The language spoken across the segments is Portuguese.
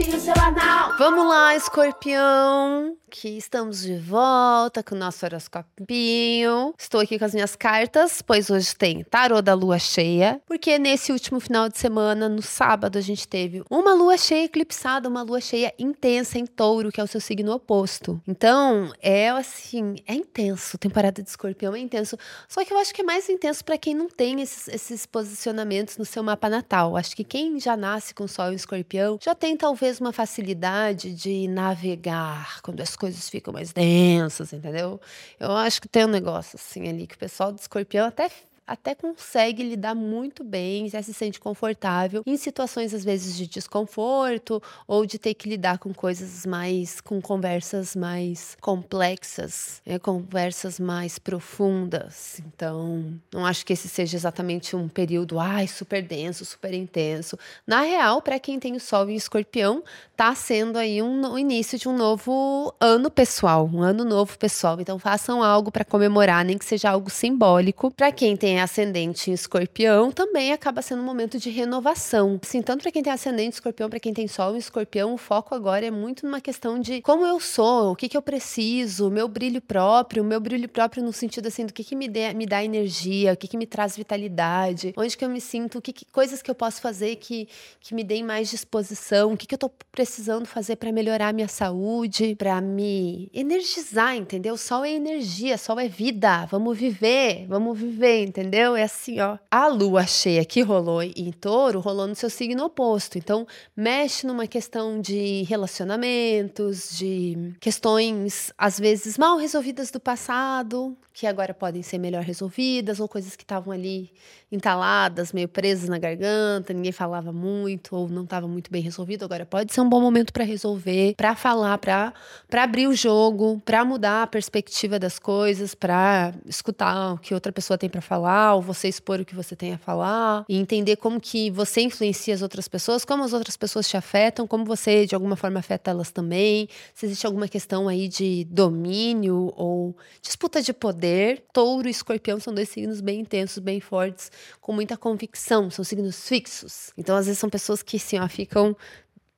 Seu anal. Vamos lá, escorpião, que estamos de volta com o nosso horoscopinho. Estou aqui com as minhas cartas, pois hoje tem tarô da lua cheia, porque nesse último final de semana, no sábado, a gente teve uma lua cheia eclipsada, uma lua cheia intensa em touro, que é o seu signo oposto. Então, é assim, é intenso. Temporada de escorpião é intenso. Só que eu acho que é mais intenso para quem não tem esses, esses posicionamentos no seu mapa natal. Acho que quem já nasce com sol em escorpião já tem talvez uma facilidade de navegar quando as coisas ficam mais densas, entendeu? Eu acho que tem um negócio assim ali que o pessoal do escorpião até até consegue lidar muito bem, já se sente confortável em situações às vezes de desconforto ou de ter que lidar com coisas mais, com conversas mais complexas, né? conversas mais profundas. Então, não acho que esse seja exatamente um período, ai, super denso, super intenso. Na real, para quem tem o Sol em Escorpião, tá sendo aí um, o início de um novo ano pessoal, um ano novo pessoal. Então, façam algo para comemorar, nem que seja algo simbólico. Para quem tem ascendente em escorpião, também acaba sendo um momento de renovação. Assim, tanto para quem tem ascendente em escorpião, para quem tem sol em escorpião, o foco agora é muito numa questão de como eu sou, o que, que eu preciso, o meu brilho próprio, o meu brilho próprio no sentido assim, do que, que me, dê, me dá energia, o que, que me traz vitalidade, onde que eu me sinto, que, que coisas que eu posso fazer que, que me deem mais disposição, o que, que eu tô precisando fazer para melhorar a minha saúde, para me energizar, entendeu? Sol é energia, sol é vida, vamos viver, vamos viver, entendeu? Entendeu? É assim, ó. A lua cheia que rolou em touro rolou no seu signo oposto. Então, mexe numa questão de relacionamentos, de questões, às vezes, mal resolvidas do passado, que agora podem ser melhor resolvidas, ou coisas que estavam ali entaladas, meio presas na garganta, ninguém falava muito, ou não estava muito bem resolvido. Agora pode ser um bom momento para resolver, para falar, para abrir o jogo, para mudar a perspectiva das coisas, para escutar o que outra pessoa tem para falar falar, ou você expor o que você tem a falar, e entender como que você influencia as outras pessoas, como as outras pessoas te afetam, como você de alguma forma afeta elas também, se existe alguma questão aí de domínio ou disputa de poder. Touro e escorpião são dois signos bem intensos, bem fortes, com muita convicção, são signos fixos. Então, às vezes, são pessoas que assim, ó, ficam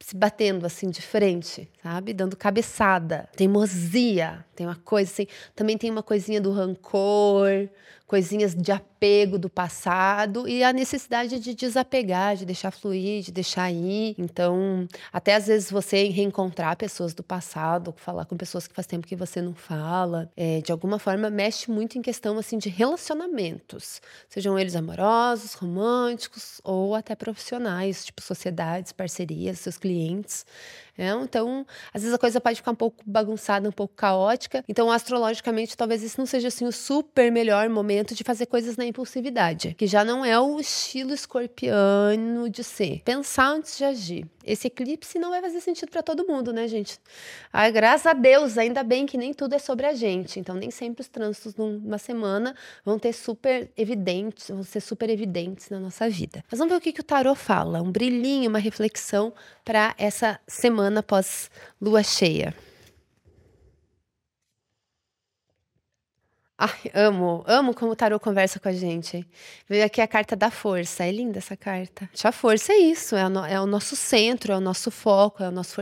se batendo assim de frente, sabe? Dando cabeçada. Teimosia, tem uma coisa assim. Também tem uma coisinha do rancor, coisinhas de apego do passado e a necessidade de desapegar, de deixar fluir, de deixar ir. Então, até às vezes você reencontrar pessoas do passado, falar com pessoas que faz tempo que você não fala, é, de alguma forma mexe muito em questão assim de relacionamentos, sejam eles amorosos, românticos ou até profissionais, tipo sociedades, parcerias, seus clientes clientes. É, então, às vezes a coisa pode ficar um pouco bagunçada, um pouco caótica. Então, astrologicamente, talvez esse não seja assim o super melhor momento de fazer coisas na impulsividade, que já não é o estilo escorpiano de ser. Pensar antes de agir. Esse eclipse não vai fazer sentido para todo mundo, né, gente? Ai, graças a Deus, ainda bem que nem tudo é sobre a gente. Então, nem sempre os trânsitos numa semana vão ter super evidentes, vão ser super evidentes na nossa vida. Mas vamos ver o que, que o tarot fala. Um brilhinho, uma reflexão para essa semana após lua cheia. Ai, amo, amo como o tarô conversa com a gente. Veio aqui a carta da força. É linda essa carta. A força é isso, é, no, é, o nosso centro, é o nosso foco, é o, nosso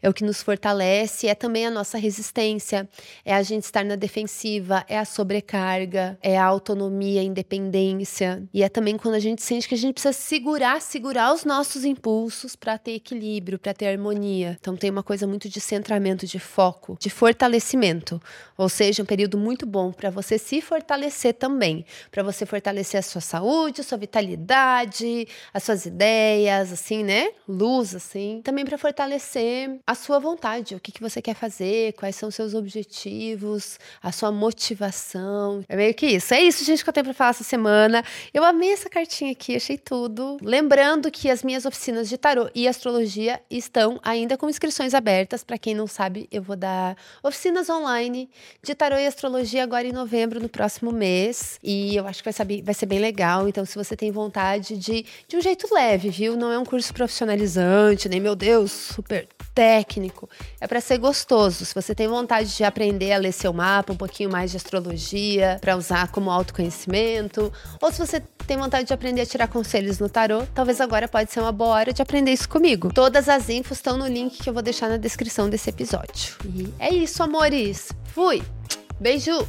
é o que nos fortalece, é também a nossa resistência, é a gente estar na defensiva, é a sobrecarga, é a autonomia, a independência. E é também quando a gente sente que a gente precisa segurar, segurar os nossos impulsos para ter equilíbrio, para ter harmonia. Então tem uma coisa muito de centramento, de foco, de fortalecimento. Ou seja, um período muito bom para você você se fortalecer também, para você fortalecer a sua saúde, a sua vitalidade, as suas ideias, assim, né? Luz, assim. Também para fortalecer a sua vontade, o que, que você quer fazer, quais são os seus objetivos, a sua motivação. É meio que isso. É isso, gente, que eu tenho para falar essa semana. Eu amei essa cartinha aqui, achei tudo. Lembrando que as minhas oficinas de tarô e astrologia estão ainda com inscrições abertas. Para quem não sabe, eu vou dar oficinas online de tarô e astrologia agora em novembro, no próximo mês. E eu acho que vai ser, vai ser bem legal. Então, se você tem vontade de, de um jeito leve, viu? Não é um curso profissionalizante, nem, meu Deus, super técnico. É para ser gostoso. Se você tem vontade de aprender a ler seu mapa, um pouquinho mais de astrologia, para usar como autoconhecimento, ou se você tem vontade de aprender a tirar conselhos no tarô, talvez agora pode ser uma boa hora de aprender isso comigo. Todas as infos estão no link que eu vou deixar na descrição desse episódio. E é isso, amores. Fui! Beijo!